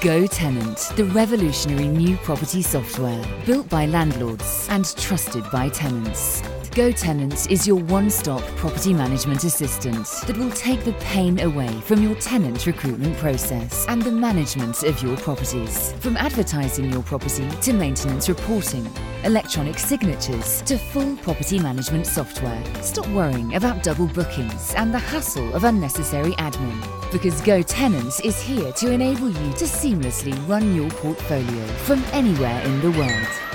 Go Tenant, the revolutionary new property software built by landlords and trusted by tenants. Go Tenants is your one stop property management assistant that will take the pain away from your tenant recruitment process and the management of your properties. From advertising your property to maintenance reporting, electronic signatures to full property management software. Stop worrying about double bookings and the hassle of unnecessary admin because Go Tenants is here to enable you to seamlessly run your portfolio from anywhere in the world.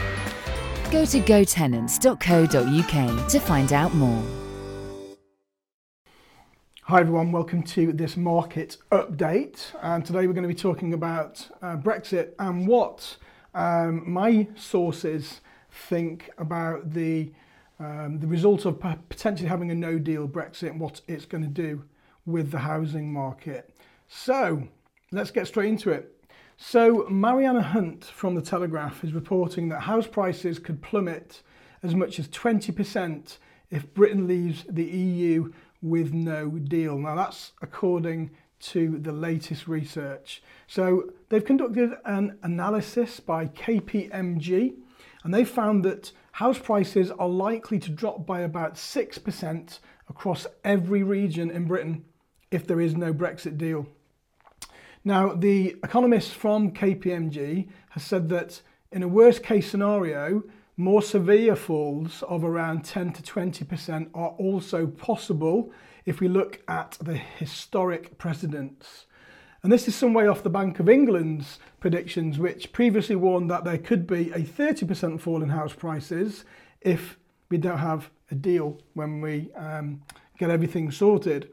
Go to gotenants.co.uk to find out more. Hi everyone, welcome to this market update. And today we're going to be talking about uh, Brexit and what um, my sources think about the um, the result of potentially having a no deal Brexit and what it's going to do with the housing market. So let's get straight into it. So, Marianna Hunt from The Telegraph is reporting that house prices could plummet as much as 20% if Britain leaves the EU with no deal. Now, that's according to the latest research. So, they've conducted an analysis by KPMG and they found that house prices are likely to drop by about 6% across every region in Britain if there is no Brexit deal. Now, the economist from KPMG has said that in a worst case scenario, more severe falls of around 10 to 20% are also possible if we look at the historic precedents. And this is some way off the Bank of England's predictions, which previously warned that there could be a 30% fall in house prices if we don't have a deal when we um, get everything sorted.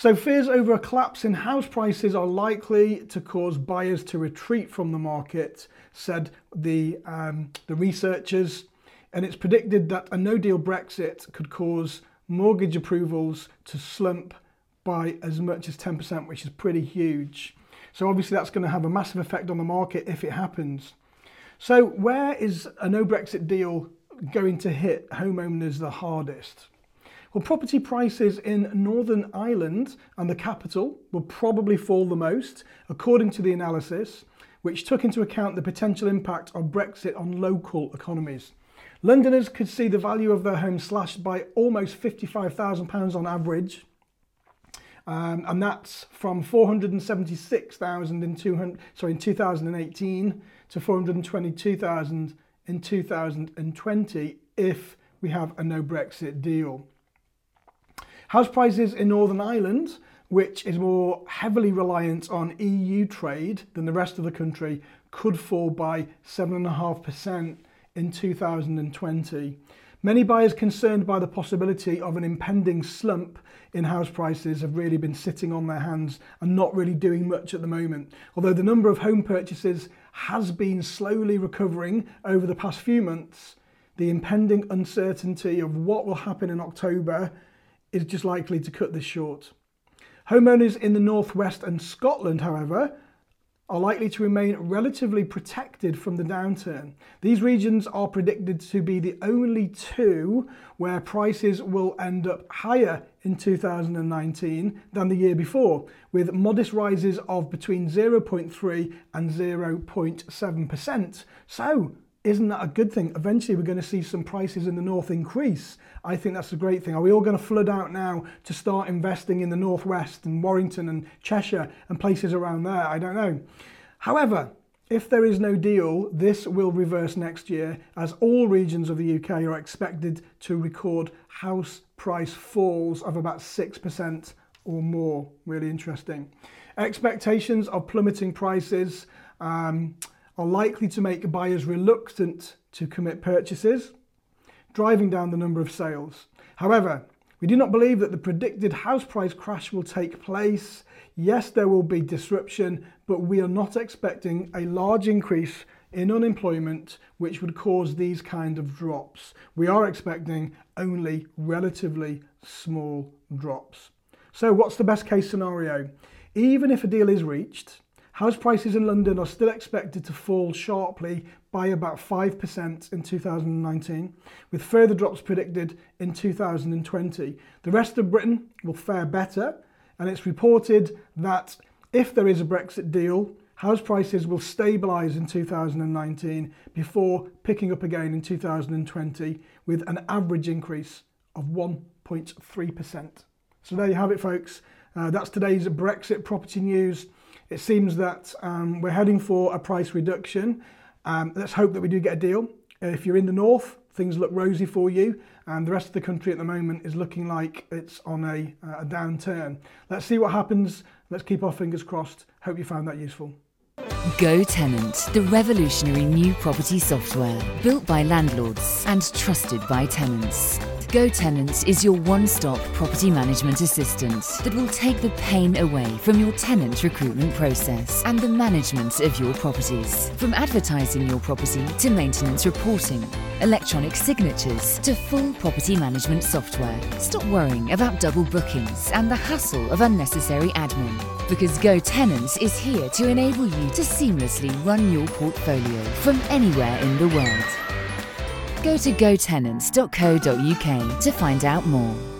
So fears over a collapse in house prices are likely to cause buyers to retreat from the market, said the, um, the researchers. And it's predicted that a no deal Brexit could cause mortgage approvals to slump by as much as 10%, which is pretty huge. So obviously that's going to have a massive effect on the market if it happens. So where is a no Brexit deal going to hit homeowners the hardest? Well, property prices in Northern Ireland and the capital will probably fall the most, according to the analysis, which took into account the potential impact of Brexit on local economies. Londoners could see the value of their home slashed by almost £55,000 on average. Um, and that's from 476,000 in, 200, sorry, in 2018 to 422,000 in 2020 if we have a no Brexit deal. House prices in Northern Ireland, which is more heavily reliant on EU trade than the rest of the country, could fall by 7.5% in 2020. Many buyers concerned by the possibility of an impending slump in house prices have really been sitting on their hands and not really doing much at the moment. Although the number of home purchases has been slowly recovering over the past few months, the impending uncertainty of what will happen in October is just likely to cut this short. Homeowners in the Northwest and Scotland, however, are likely to remain relatively protected from the downturn. These regions are predicted to be the only two where prices will end up higher in 2019 than the year before, with modest rises of between 0.3 and 0.7%. So, isn't that a good thing? Eventually, we're going to see some prices in the north increase. I think that's a great thing. Are we all going to flood out now to start investing in the northwest and Warrington and Cheshire and places around there? I don't know. However, if there is no deal, this will reverse next year as all regions of the UK are expected to record house price falls of about 6% or more. Really interesting. Expectations of plummeting prices. Um, are likely to make buyers reluctant to commit purchases, driving down the number of sales. However, we do not believe that the predicted house price crash will take place. Yes, there will be disruption, but we are not expecting a large increase in unemployment which would cause these kind of drops. We are expecting only relatively small drops. So what's the best case scenario? Even if a deal is reached, House prices in London are still expected to fall sharply by about 5% in 2019, with further drops predicted in 2020. The rest of Britain will fare better, and it's reported that if there is a Brexit deal, house prices will stabilise in 2019 before picking up again in 2020 with an average increase of 1.3%. So there you have it, folks. Uh, that's today's Brexit property news. It seems that um, we're heading for a price reduction. Um, let's hope that we do get a deal. If you're in the north, things look rosy for you, and the rest of the country at the moment is looking like it's on a, a downturn. Let's see what happens. Let's keep our fingers crossed. Hope you found that useful. Go Tenant, the revolutionary new property software built by landlords and trusted by tenants. Go Tenants is your one stop property management assistant that will take the pain away from your tenant recruitment process and the management of your properties. From advertising your property to maintenance reporting, electronic signatures to full property management software. Stop worrying about double bookings and the hassle of unnecessary admin because Go Tenants is here to enable you to seamlessly run your portfolio from anywhere in the world. Go to gotenants.co.uk to find out more.